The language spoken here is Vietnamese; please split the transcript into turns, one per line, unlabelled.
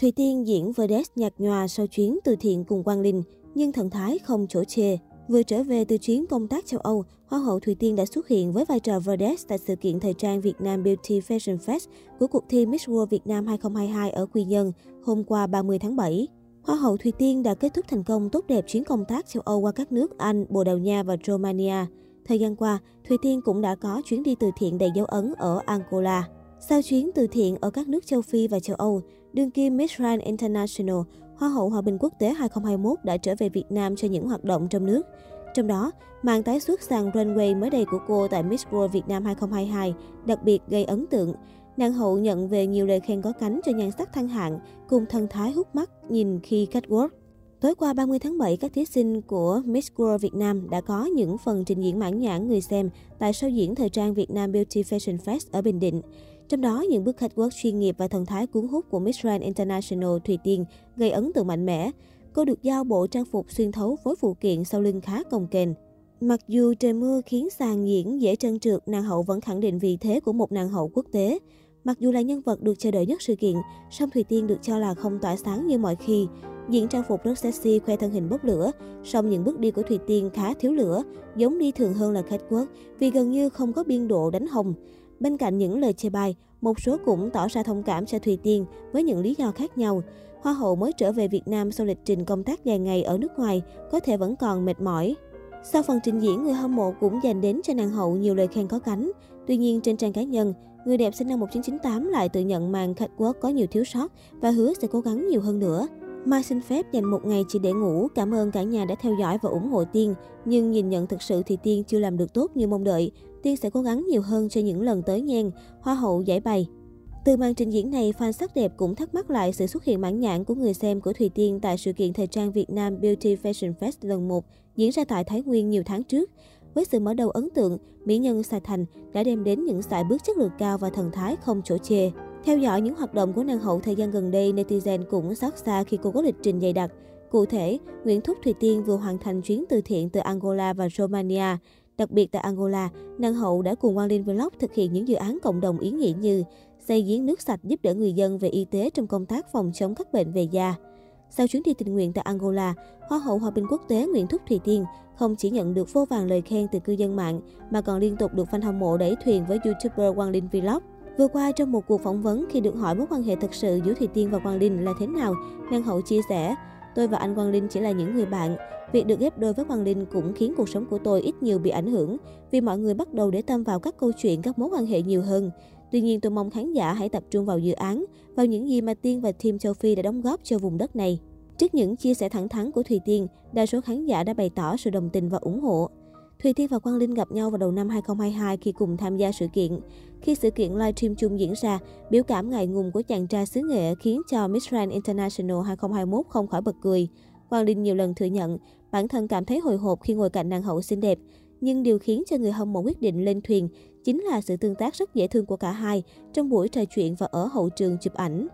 Thùy Tiên diễn Verdes nhạt nhòa sau chuyến từ thiện cùng Quang Linh, nhưng thần thái không chỗ chê. Vừa trở về từ chuyến công tác châu Âu, Hoa hậu Thùy Tiên đã xuất hiện với vai trò Verdes tại sự kiện thời trang Việt Nam Beauty Fashion Fest của cuộc thi Miss World Việt Nam 2022 ở Quy Nhơn hôm qua 30 tháng 7. Hoa hậu Thùy Tiên đã kết thúc thành công tốt đẹp chuyến công tác châu Âu qua các nước Anh, Bồ Đào Nha và Romania. Thời gian qua, Thùy Tiên cũng đã có chuyến đi từ thiện đầy dấu ấn ở Angola. Sau chuyến từ thiện ở các nước châu Phi và châu Âu, đương kim Miss Grand International, Hoa hậu Hòa bình quốc tế 2021 đã trở về Việt Nam cho những hoạt động trong nước. Trong đó, màn tái xuất sàn runway mới đây của cô tại Miss World Việt Nam 2022 đặc biệt gây ấn tượng. Nàng hậu nhận về nhiều lời khen có cánh cho nhan sắc thăng hạng cùng thân thái hút mắt nhìn khi catwalk. Tối qua 30 tháng 7, các thí sinh của Miss World Việt Nam đã có những phần trình diễn mãn nhãn người xem tại show diễn thời trang Việt Nam Beauty Fashion Fest ở Bình Định. Trong đó, những bước catwalk chuyên nghiệp và thần thái cuốn hút của Miss Grand International Thùy Tiên gây ấn tượng mạnh mẽ. Cô được giao bộ trang phục xuyên thấu với phụ kiện sau lưng khá cồng kềnh. Mặc dù trời mưa khiến sàn diễn dễ trơn trượt, nàng hậu vẫn khẳng định vị thế của một nàng hậu quốc tế. Mặc dù là nhân vật được chờ đợi nhất sự kiện, song Thùy Tiên được cho là không tỏa sáng như mọi khi. Diện trang phục rất sexy, khoe thân hình bốc lửa, song những bước đi của Thùy Tiên khá thiếu lửa, giống đi thường hơn là catwalk vì gần như không có biên độ đánh hồng. Bên cạnh những lời chê bai, một số cũng tỏ ra thông cảm cho Thùy Tiên với những lý do khác nhau. Hoa hậu mới trở về Việt Nam sau lịch trình công tác dài ngày ở nước ngoài, có thể vẫn còn mệt mỏi. Sau phần trình diễn, người hâm mộ cũng dành đến cho nàng hậu nhiều lời khen có cánh. Tuy nhiên, trên trang cá nhân, người đẹp sinh năm 1998 lại tự nhận màn catwalk có nhiều thiếu sót và hứa sẽ cố gắng nhiều hơn nữa. Mai xin phép dành một ngày chỉ để ngủ. Cảm ơn cả nhà đã theo dõi và ủng hộ Tiên. Nhưng nhìn nhận thực sự thì Tiên chưa làm được tốt như mong đợi. Tiên sẽ cố gắng nhiều hơn cho những lần tới nhen. Hoa hậu giải bày. Từ màn trình diễn này, fan sắc đẹp cũng thắc mắc lại sự xuất hiện mãn nhãn của người xem của Thùy Tiên tại sự kiện thời trang Việt Nam Beauty Fashion Fest lần 1 diễn ra tại Thái Nguyên nhiều tháng trước. Với sự mở đầu ấn tượng, mỹ nhân Sài Thành đã đem đến những sải bước chất lượng cao và thần thái không chỗ chê. Theo dõi những hoạt động của nàng hậu thời gian gần đây, netizen cũng xót xa khi cô có lịch trình dày đặc. Cụ thể, Nguyễn Thúc Thùy Tiên vừa hoàn thành chuyến từ thiện từ Angola và Romania. Đặc biệt tại Angola, nàng hậu đã cùng Quang Linh Vlog thực hiện những dự án cộng đồng ý nghĩa như xây giếng nước sạch giúp đỡ người dân về y tế trong công tác phòng chống các bệnh về da. Sau chuyến đi tình nguyện tại Angola, Hoa hậu Hòa bình quốc tế Nguyễn Thúc Thùy Tiên không chỉ nhận được vô vàng lời khen từ cư dân mạng mà còn liên tục được fan hâm mộ đẩy thuyền với YouTuber Quang Linh Vlog. Vừa qua, trong một cuộc phỏng vấn khi được hỏi mối quan hệ thực sự giữa Thùy Tiên và Quang Linh là thế nào, Mang hậu chia sẻ, tôi và anh Quang Linh chỉ là những người bạn. Việc được ghép đôi với Quang Linh cũng khiến cuộc sống của tôi ít nhiều bị ảnh hưởng, vì mọi người bắt đầu để tâm vào các câu chuyện, các mối quan hệ nhiều hơn. Tuy nhiên, tôi mong khán giả hãy tập trung vào dự án, vào những gì mà Tiên và team châu Phi đã đóng góp cho vùng đất này. Trước những chia sẻ thẳng thắn của Thùy Tiên, đa số khán giả đã bày tỏ sự đồng tình và ủng hộ. Thùy Tiên và Quang Linh gặp nhau vào đầu năm 2022 khi cùng tham gia sự kiện. Khi sự kiện livestream chung diễn ra, biểu cảm ngại ngùng của chàng trai xứ nghệ khiến cho Miss Grand International 2021 không khỏi bật cười. Quang Linh nhiều lần thừa nhận bản thân cảm thấy hồi hộp khi ngồi cạnh nàng hậu xinh đẹp. Nhưng điều khiến cho người hâm mộ quyết định lên thuyền chính là sự tương tác rất dễ thương của cả hai trong buổi trò chuyện và ở hậu trường chụp ảnh.